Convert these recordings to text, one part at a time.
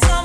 the.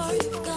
sorry